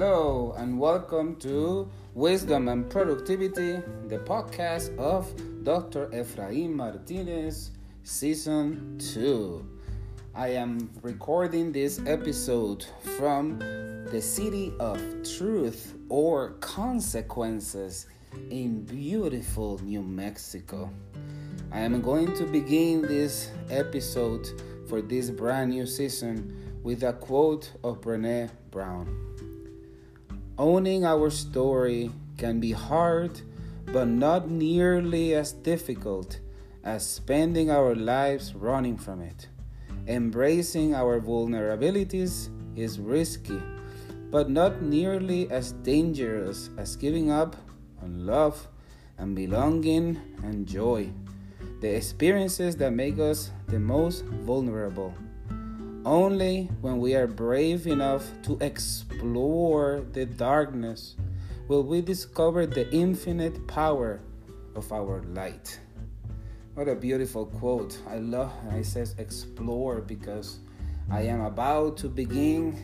Hello, and welcome to Wisdom and Productivity, the podcast of Dr. Efraim Martinez, Season 2. I am recording this episode from the city of truth or consequences in beautiful New Mexico. I am going to begin this episode for this brand new season with a quote of Brene Brown. Owning our story can be hard, but not nearly as difficult as spending our lives running from it. Embracing our vulnerabilities is risky, but not nearly as dangerous as giving up on love and belonging and joy, the experiences that make us the most vulnerable. Only when we are brave enough to explore the darkness will we discover the infinite power of our light. What a beautiful quote. I love it says explore because I am about to begin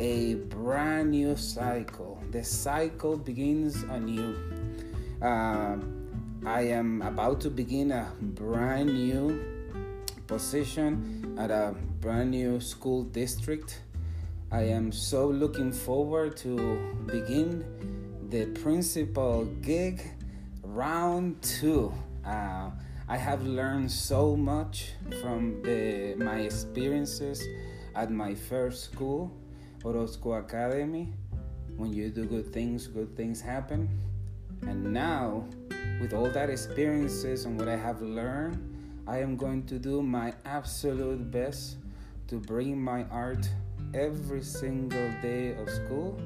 a brand new cycle. The cycle begins anew. Uh, I am about to begin a brand new position at a brand new school district. I am so looking forward to begin the principal gig round two. Uh, I have learned so much from the, my experiences at my first school, Orozco Academy. When you do good things, good things happen. And now, with all that experiences and what I have learned, I am going to do my absolute best to bring my art every single day of school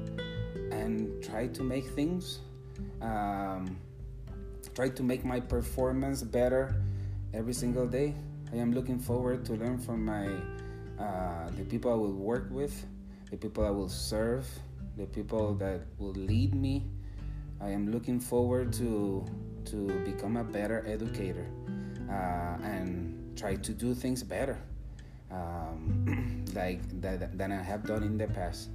and try to make things, um, try to make my performance better every single day. I am looking forward to learn from my uh, the people I will work with, the people I will serve, the people that will lead me. I am looking forward to to become a better educator uh, and try to do things better, um, like that, than I have done in the past.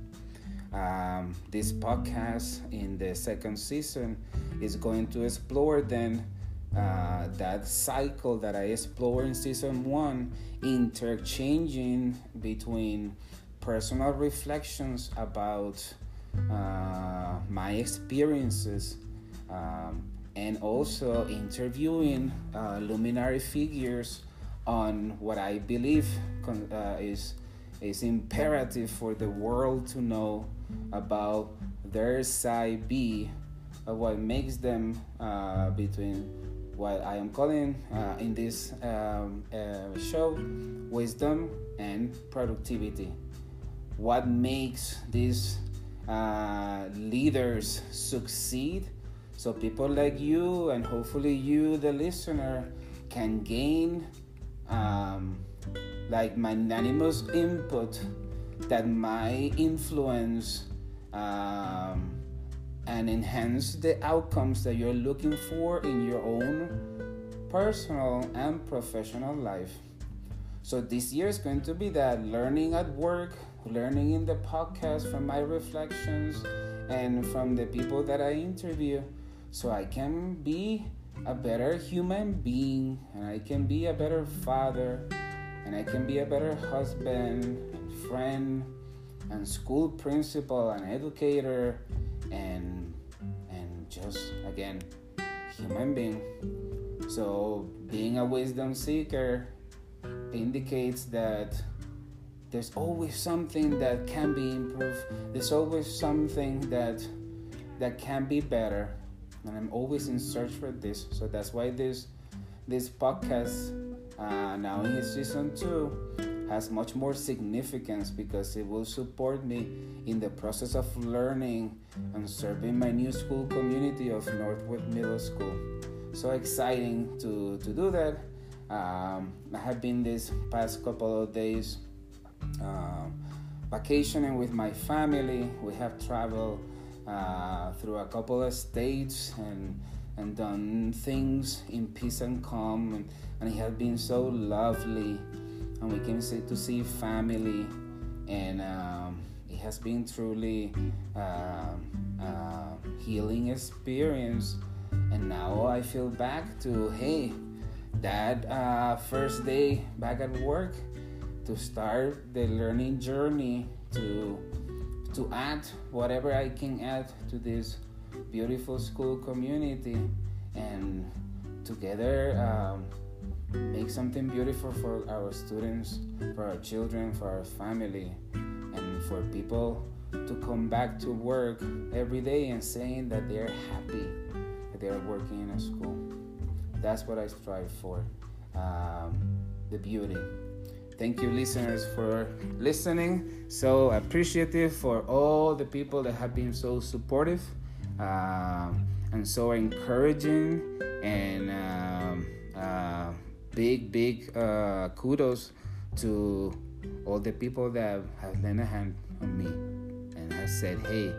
Um, this podcast in the second season is going to explore then uh, that cycle that I explored in season one, interchanging between personal reflections about uh, my experiences um, and also interviewing uh, luminary figures on what I believe uh, is is imperative for the world to know about their side B of what makes them uh, between what I am calling uh, in this um, uh, show wisdom and productivity. What makes these uh, leaders succeed? So people like you and hopefully you, the listener, can gain um, like magnanimous input that might influence um, and enhance the outcomes that you're looking for in your own personal and professional life. So this year is going to be that learning at work, learning in the podcast from my reflections and from the people that I interview so I can be a better human being and I can be a better father and I can be a better husband and friend and school principal and educator and and just again human being. So being a wisdom seeker indicates that there's always something that can be improved. There's always something that that can be better and I'm always in search for this. So that's why this this podcast uh, now in its season two has much more significance because it will support me in the process of learning and serving my new school community of Northwood Middle School. So exciting to to do that. Um, I have been this past couple of days uh, vacationing with my family. We have traveled uh, through a couple of states and and done things in peace and calm. And, and it has been so lovely. And we came to see family. And um, it has been truly uh, uh, healing experience. And now I feel back to hey, that uh, first day back at work to start the learning journey to to add whatever I can add to this beautiful school community and together um, make something beautiful for our students, for our children, for our family, and for people to come back to work every day and saying that they're happy that they're working in a school. That's what I strive for. Um, the beauty. Thank you, listeners, for listening. So appreciative for all the people that have been so supportive uh, and so encouraging and um, uh, big, big uh, kudos to all the people that have lent a hand on me and have said, Hey,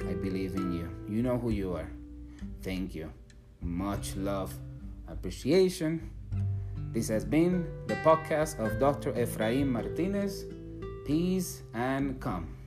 I believe in you. You know who you are. Thank you. Much love, appreciation. This has been the podcast of Dr. Efraim Martinez. Peace and come.